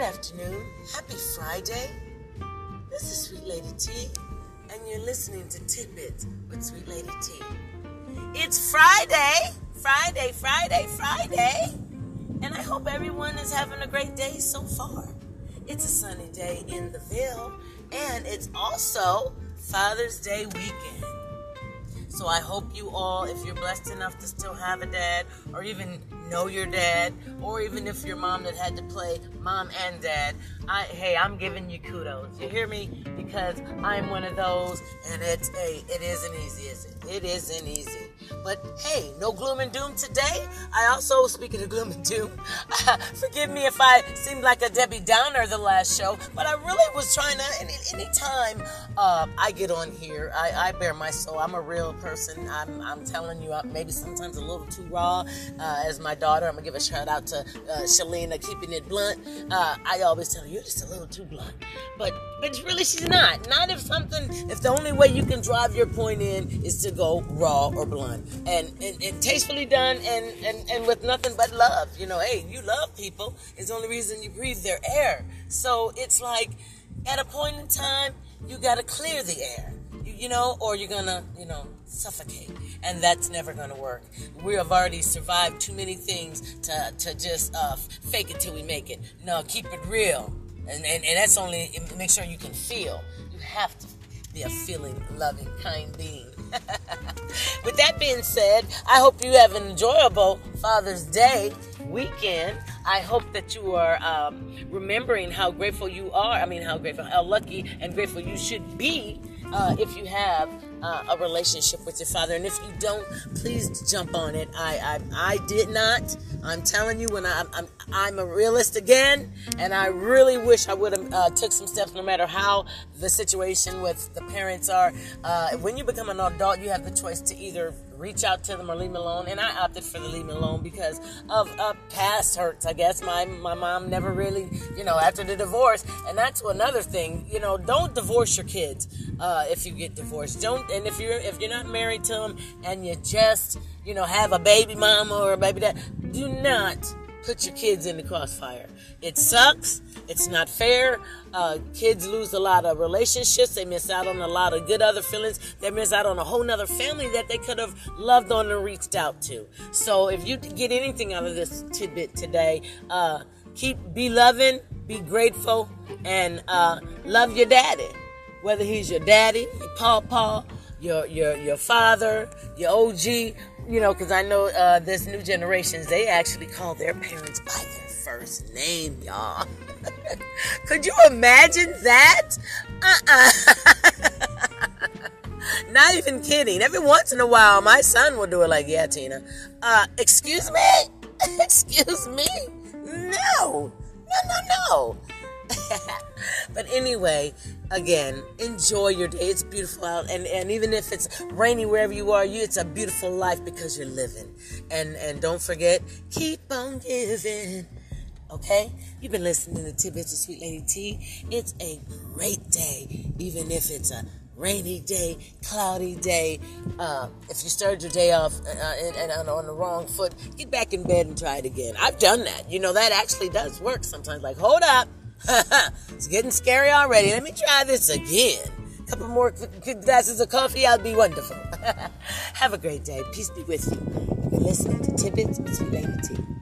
afternoon. Happy Friday. This is Sweet Lady T, and you're listening to Tidbits with Sweet Lady T. It's Friday, Friday, Friday, Friday, and I hope everyone is having a great day so far. It's a sunny day in the Ville, and it's also Father's Day weekend. So I hope you all, if you're blessed enough to still have a dad, or even know your dad, or even if your mom that had to play mom and dad, I, hey, I'm giving you kudos. You hear me? Because I'm one of those, and it's a, it isn't easy, is it? It isn't easy. But hey, no gloom and doom today. I also, speaking of gloom and doom, forgive me if I seemed like a Debbie Downer the last show, but I really was trying to. And Any, anytime uh, I get on here, I, I bare my soul. I'm a real person. I'm, I'm telling you, maybe sometimes a little too raw. Uh, as my daughter, I'm gonna give a shout out to uh, Shalina, keeping it blunt. Uh, I always tell her you're just a little too blunt, but but really she's not. Not if something. If the only way you can drive your point in is to go raw or blunt, and and, and tastefully done, and, and and with nothing but love. You know, hey, you love people. It's the only reason you breathe their air. So it's like at a point in time, you got to clear the air. You, know, or you're gonna, you know, suffocate, and that's never gonna work. We have already survived too many things to to just uh, fake it till we make it. No, keep it real, and and, and that's only make sure you can feel. You have to be a feeling, loving, kind being. With that being said, I hope you have an enjoyable Father's Day weekend. I hope that you are um, remembering how grateful you are. I mean, how grateful, how lucky and grateful you should be uh, if you have uh, a relationship with your father. And if you don't, please jump on it. I I, I did not. I'm telling you, when I, I'm I'm a realist again, and I really wish I would have uh, took some steps, no matter how the situation with the parents are. Uh, when you become an adult, you have the choice to either reach out to them or leave them alone. And I opted for the leave me alone because of uh, past hurts. I guess my my mom never really, you know, after the divorce. And that's another thing. You know, don't divorce your kids uh, if you get divorced. Don't. And if you're if you're not married to them and you just you know have a baby mama or a baby dad, do not put your kids in the crossfire. It sucks. It's not fair. Uh, kids lose a lot of relationships. They miss out on a lot of good other feelings. They miss out on a whole nother family that they could have loved on and reached out to. So if you get anything out of this tidbit today, uh, keep be loving, be grateful, and uh, love your daddy. Whether he's your daddy, your pawpaw, your your your father, your OG, you know, because I know uh, this new generations, they actually call their parents by their first name, y'all. Could you imagine that? Uh-uh. Not even kidding. Every once in a while, my son will do it like, yeah, Tina. Uh, excuse me? excuse me? No. No, no, no. But anyway, again, enjoy your day. It's beautiful out, and, and even if it's rainy wherever you are, you it's a beautiful life because you're living. And and don't forget, keep on giving. Okay, you've been listening to Tidbits of Sweet Lady T. It's a great day, even if it's a rainy day, cloudy day. Uh, if you started your day off uh, and, and, on the wrong foot, get back in bed and try it again. I've done that. You know that actually does work sometimes. Like, hold up. it's getting scary already. Let me try this again. A couple more glasses of coffee, I'll be wonderful. Have a great day. Peace be with you. Been listening to Tidbits with Lady T.